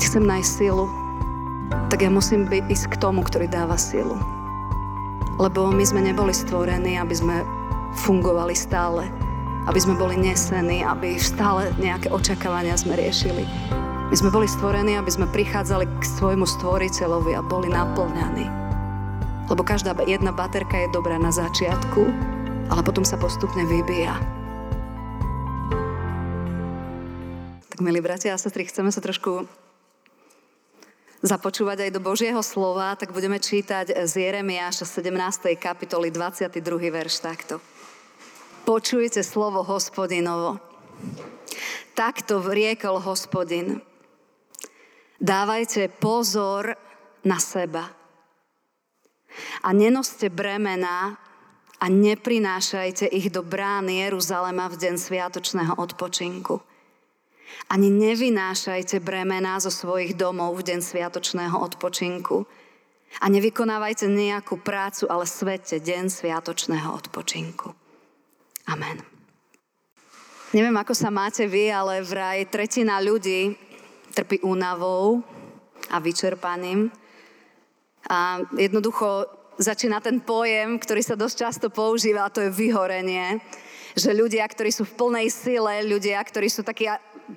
keď chcem nájsť silu, tak ja musím byť, ísť k tomu, ktorý dáva silu. Lebo my sme neboli stvorení, aby sme fungovali stále, aby sme boli nesení, aby stále nejaké očakávania sme riešili. My sme boli stvorení, aby sme prichádzali k svojmu stvoriteľovi a boli naplňaní. Lebo každá jedna baterka je dobrá na začiatku, ale potom sa postupne vybíja. Tak milí bratia a sestry, chceme sa trošku započúvať aj do Božieho slova, tak budeme čítať z Jeremiáša 17. kapitoly 22. verš takto. Počujte slovo hospodinovo. Takto vriekol hospodin. Dávajte pozor na seba. A nenoste bremena a neprinášajte ich do brán Jeruzalema v deň sviatočného odpočinku. Ani nevynášajte bremená zo svojich domov v deň sviatočného odpočinku. A nevykonávajte nejakú prácu, ale svete deň sviatočného odpočinku. Amen. Neviem, ako sa máte vy, ale vraj tretina ľudí trpí únavou a vyčerpaním. A jednoducho začína ten pojem, ktorý sa dosť často používa, a to je vyhorenie. Že ľudia, ktorí sú v plnej sile, ľudia, ktorí sú takí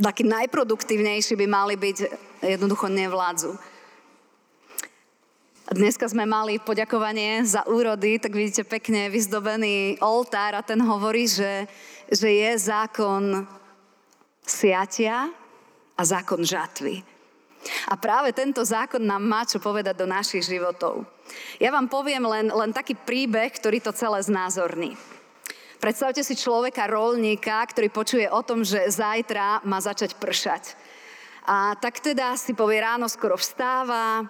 takí najproduktívnejší by mali byť, jednoducho nevládzu. Dneska sme mali poďakovanie za úrody, tak vidíte pekne vyzdobený oltár a ten hovorí, že, že je zákon siatia a zákon žatvy. A práve tento zákon nám má čo povedať do našich životov. Ja vám poviem len, len taký príbeh, ktorý to celé znázorní. Predstavte si človeka, rolníka, ktorý počuje o tom, že zajtra má začať pršať. A tak teda si povie ráno, skoro vstáva,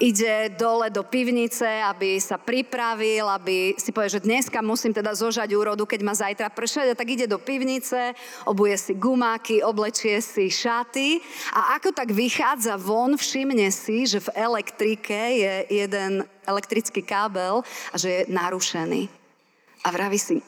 ide dole do pivnice, aby sa pripravil, aby si povie, že dneska musím teda zožať úrodu, keď má zajtra pršať. A tak ide do pivnice, obuje si gumáky, oblečie si šaty a ako tak vychádza von, všimne si, že v elektrike je jeden elektrický kábel a že je narušený a vraví si,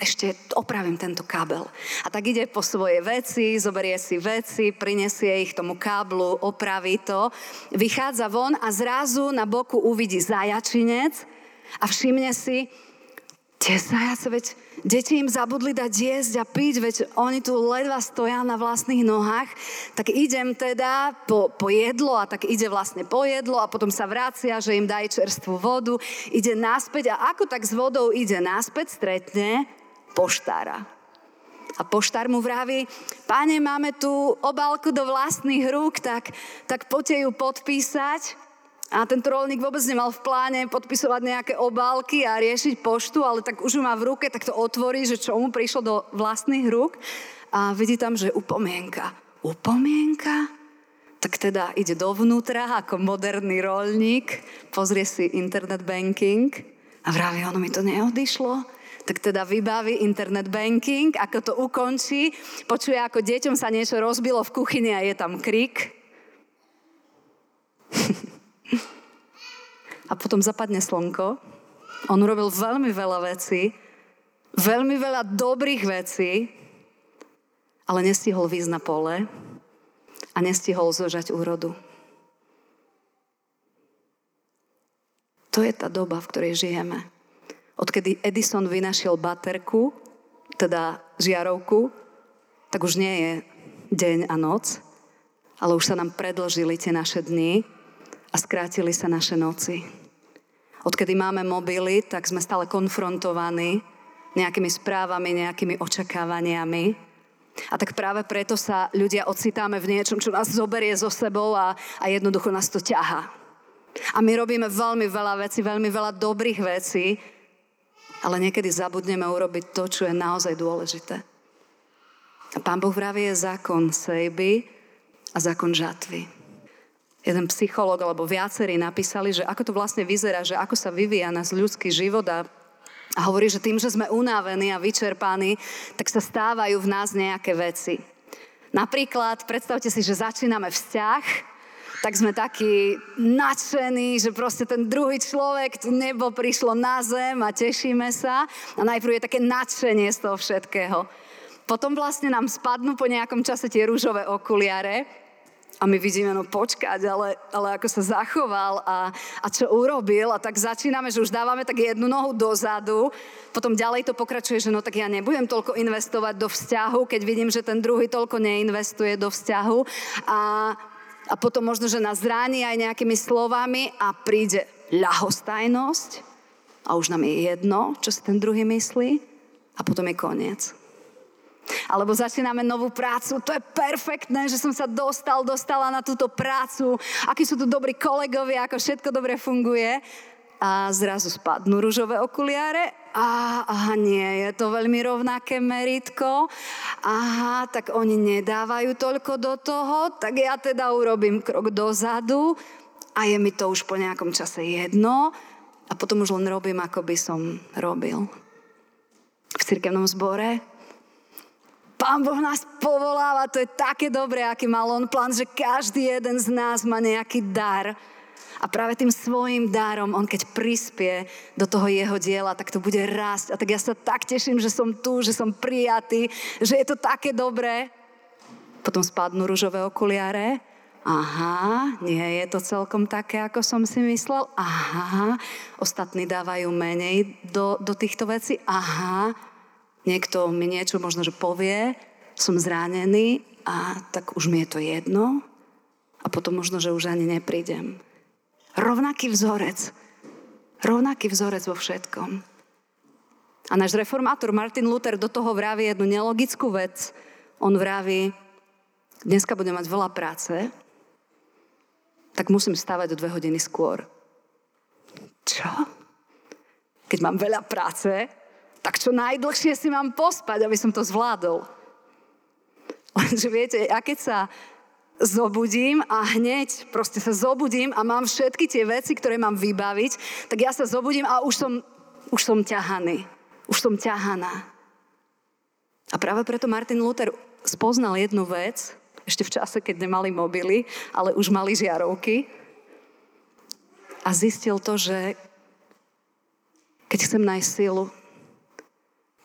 ešte opravím tento kábel. A tak ide po svoje veci, zoberie si veci, prinesie ich tomu káblu, opraví to, vychádza von a zrazu na boku uvidí zajačinec a všimne si, tie zajace, veď deti im zabudli dať jesť a piť, veď oni tu ledva stoja na vlastných nohách, tak idem teda po, po jedlo a tak ide vlastne po jedlo a potom sa vracia, že im daj čerstvú vodu, ide naspäť a ako tak s vodou ide naspäť, stretne poštára. A poštár mu vraví, páne, máme tu obálku do vlastných rúk, tak, tak poďte ju podpísať. A ten trolník vôbec nemal v pláne podpisovať nejaké obálky a riešiť poštu, ale tak už ju má v ruke, tak to otvorí, že čo mu prišlo do vlastných rúk a vidí tam, že upomienka. Upomienka? Tak teda ide dovnútra ako moderný rolník, pozrie si internet banking a vraví, ono mi to neodišlo. Tak teda vybaví internet banking, ako to ukončí, počuje, ako deťom sa niečo rozbilo v kuchyni a je tam krik. a potom zapadne slnko. On urobil veľmi veľa vecí, veľmi veľa dobrých vecí, ale nestihol výjsť na pole a nestihol zožať úrodu. To je tá doba, v ktorej žijeme. Odkedy Edison vynašiel baterku, teda žiarovku, tak už nie je deň a noc, ale už sa nám predlžili tie naše dni a skrátili sa naše noci. Odkedy máme mobily, tak sme stále konfrontovaní nejakými správami, nejakými očakávaniami. A tak práve preto sa ľudia ocitáme v niečom, čo nás zoberie so sebou a, a jednoducho nás to ťaha. A my robíme veľmi veľa vecí, veľmi veľa dobrých vecí, ale niekedy zabudneme urobiť to, čo je naozaj dôležité. A Pán Boh vraví je zákon sejby a zákon žatvy jeden psychológ alebo viacerí napísali, že ako to vlastne vyzerá, že ako sa vyvíja nás ľudský život a a hovorí, že tým, že sme unávení a vyčerpaní, tak sa stávajú v nás nejaké veci. Napríklad, predstavte si, že začíname vzťah, tak sme takí nadšení, že proste ten druhý človek, tu nebo prišlo na zem a tešíme sa. A najprv je také nadšenie z toho všetkého. Potom vlastne nám spadnú po nejakom čase tie rúžové okuliare a my vidíme, no počkať, ale, ale ako sa zachoval a, a čo urobil. A tak začíname, že už dávame tak jednu nohu dozadu, potom ďalej to pokračuje, že no tak ja nebudem toľko investovať do vzťahu, keď vidím, že ten druhý toľko neinvestuje do vzťahu. A, a potom možno, že nás zráni aj nejakými slovami a príde ľahostajnosť a už nám je jedno, čo si ten druhý myslí a potom je koniec. Alebo začíname novú prácu, to je perfektné, že som sa dostal, dostala na túto prácu, akí sú tu dobrí kolegovia, ako všetko dobre funguje. A zrazu spadnú rúžové okuliare. A, aha, nie, je to veľmi rovnaké meritko. Aha, tak oni nedávajú toľko do toho, tak ja teda urobím krok dozadu a je mi to už po nejakom čase jedno a potom už len robím, ako by som robil. V cirkevnom zbore Pán Boh nás povoláva, to je také dobré, aký mal on plán, že každý jeden z nás má nejaký dar. A práve tým svojim darom, on keď prispie do toho jeho diela, tak to bude rásť. A tak ja sa tak teším, že som tu, že som prijatý, že je to také dobré. Potom spadnú rúžové okuliare. Aha, nie je to celkom také, ako som si myslel. Aha, ostatní dávajú menej do, do týchto vecí. Aha, niekto mi niečo možno, že povie, som zranený a tak už mi je to jedno a potom možno, že už ani neprídem. Rovnaký vzorec. Rovnaký vzorec vo všetkom. A náš reformátor Martin Luther do toho vraví jednu nelogickú vec. On vraví, dneska budem mať veľa práce, tak musím stávať o dve hodiny skôr. Čo? Keď mám veľa práce, tak čo najdlhšie si mám pospať, aby som to zvládol. Lenže viete, ja keď sa zobudím a hneď proste sa zobudím a mám všetky tie veci, ktoré mám vybaviť, tak ja sa zobudím a už som, už som ťahaný. Už som ťahaná. A práve preto Martin Luther spoznal jednu vec, ešte v čase, keď nemali mobily, ale už mali žiarovky. A zistil to, že keď chcem nájsť silu,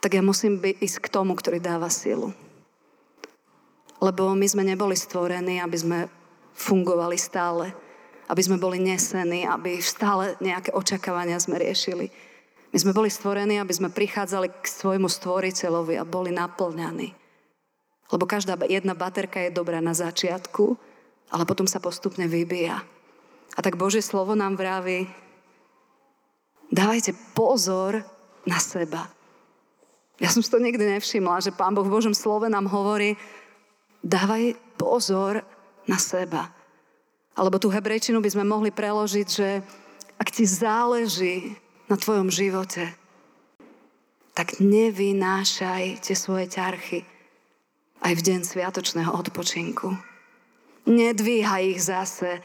tak ja musím ísť k tomu, ktorý dáva silu. Lebo my sme neboli stvorení, aby sme fungovali stále, aby sme boli nesení, aby stále nejaké očakávania sme riešili. My sme boli stvorení, aby sme prichádzali k svojmu stvoriteľovi a boli naplňaní. Lebo každá jedna baterka je dobrá na začiatku, ale potom sa postupne vybíja. A tak Božie slovo nám vraví, dávajte pozor na seba. Ja som si to nikdy nevšimla, že Pán Boh v Božom slove nám hovorí, dávaj pozor na seba. Alebo tú hebrejčinu by sme mohli preložiť, že ak ti záleží na tvojom živote, tak nevynášaj tie svoje ťarchy aj v deň sviatočného odpočinku. Nedvíhaj ich zase,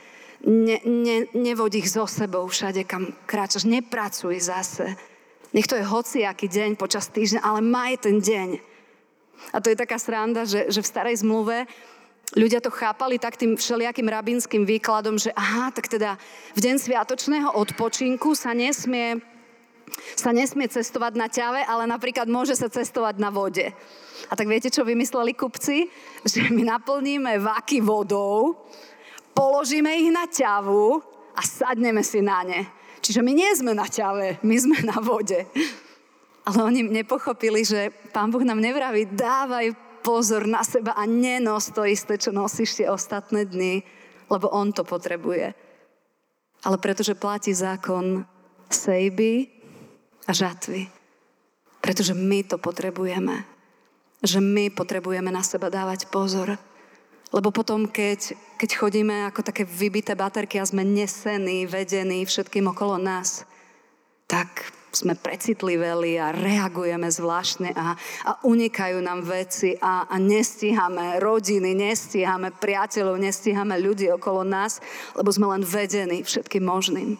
ne, ne, nevod ich so sebou všade, kam kráčaš, nepracuj zase. Nech to je hociaký deň počas týždňa, ale maj ten deň. A to je taká sranda, že, že v starej zmluve ľudia to chápali tak tým všelijakým rabínským výkladom, že aha, tak teda v deň sviatočného odpočinku sa nesmie, sa nesmie cestovať na ťave, ale napríklad môže sa cestovať na vode. A tak viete, čo vymysleli kupci? Že my naplníme vaky vodou, položíme ich na ťavu a sadneme si na ne. Čiže my nie sme na ťave, my sme na vode. Ale oni nepochopili, že Pán Boh nám nevraví, dávaj pozor na seba a nenos to isté, čo nosíš tie ostatné dny, lebo On to potrebuje. Ale pretože platí zákon sejby a žatvy. Pretože my to potrebujeme. Že my potrebujeme na seba dávať pozor. Lebo potom, keď, keď chodíme ako také vybité baterky a sme nesení, vedení všetkým okolo nás, tak sme precitliveli a reagujeme zvláštne a, a unikajú nám veci a, a nestíhame rodiny, nestíhame priateľov, nestíhame ľudí okolo nás, lebo sme len vedení všetkým možným.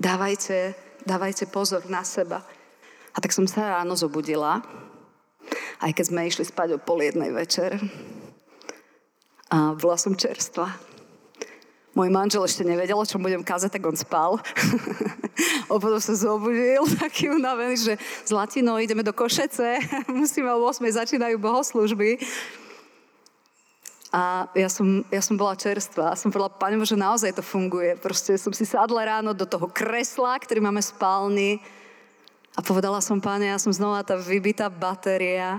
Dávajte, dávajte pozor na seba. A tak som sa ráno zobudila, aj keď sme išli spať o pol jednej večer a bola som čerstva. Môj manžel ešte nevedel, o čom budem kázať, tak on spal. o potom sa zobudil, taký unavený, že z Latino ideme do Košece, musíme o 8 začínajú bohoslužby. A ja som, ja som bola čerstvá. A som povedala, Pane Bože, naozaj to funguje. Proste som si sadla ráno do toho kresla, ktorý máme v spálni. A povedala som, Pane, ja som znova tá vybitá batéria.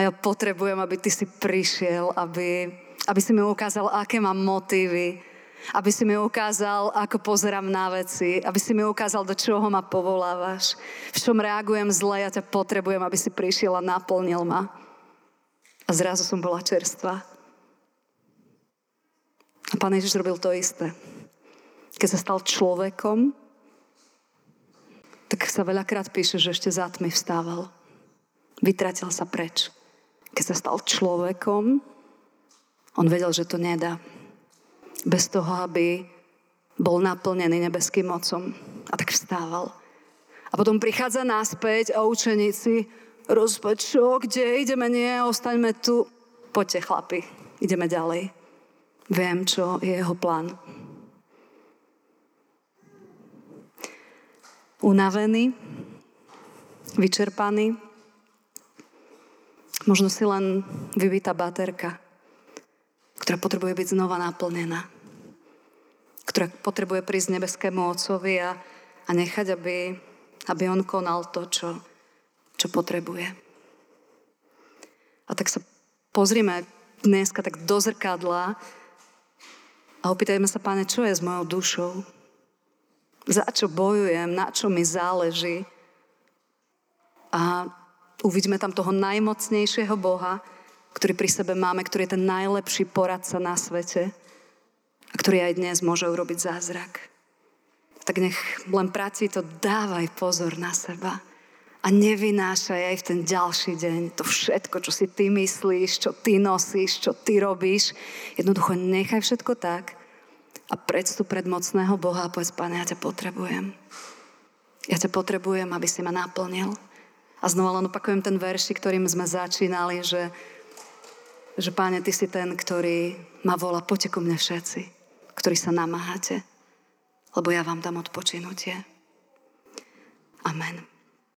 A ja potrebujem, aby Ty si prišiel, aby, aby si mi ukázal, aké mám motívy, aby si mi ukázal, ako pozerám na veci, aby si mi ukázal, do čoho ma povolávaš, v čom reagujem zle, ja ťa potrebujem, aby si prišiel a naplnil ma. A zrazu som bola čerstvá. A pán Ježiš robil to isté. Keď sa stal človekom, tak sa veľakrát píše, že ešte za tmy vstával. Vytratil sa preč. Keď sa stal človekom, on vedel, že to nedá. Bez toho, aby bol naplnený nebeským mocom. A tak vstával. A potom prichádza naspäť a učeníci rozpať, čo, kde, ideme, nie, ostaňme tu. Poďte, chlapi, ideme ďalej. Viem, čo je jeho plán. Unavený, vyčerpaný, možno si len vybitá baterka, ktorá potrebuje byť znova naplnená, ktorá potrebuje prísť nebeskému Otcovi a, a nechať, aby, aby on konal to, čo, čo potrebuje. A tak sa pozrime dneska tak do zrkadla a opýtajme sa, páne, čo je s mojou dušou? Za čo bojujem? Na čo mi záleží? A uvidíme tam toho najmocnejšieho Boha, ktorý pri sebe máme, ktorý je ten najlepší poradca na svete a ktorý aj dnes môže urobiť zázrak. Tak nech len práci to dávaj pozor na seba a nevynášaj aj v ten ďalší deň to všetko, čo si ty myslíš, čo ty nosíš, čo ty robíš. Jednoducho nechaj všetko tak a predstup pred mocného Boha a povedz, Pane, ja ťa potrebujem. Ja ťa potrebujem, aby si ma naplnil. A znova len opakujem ten verši, ktorým sme začínali, že, že Páne, Ty si ten, ktorý ma volá, poďte ku mne všetci, ktorí sa namáhate, lebo ja vám dám odpočinutie. Amen.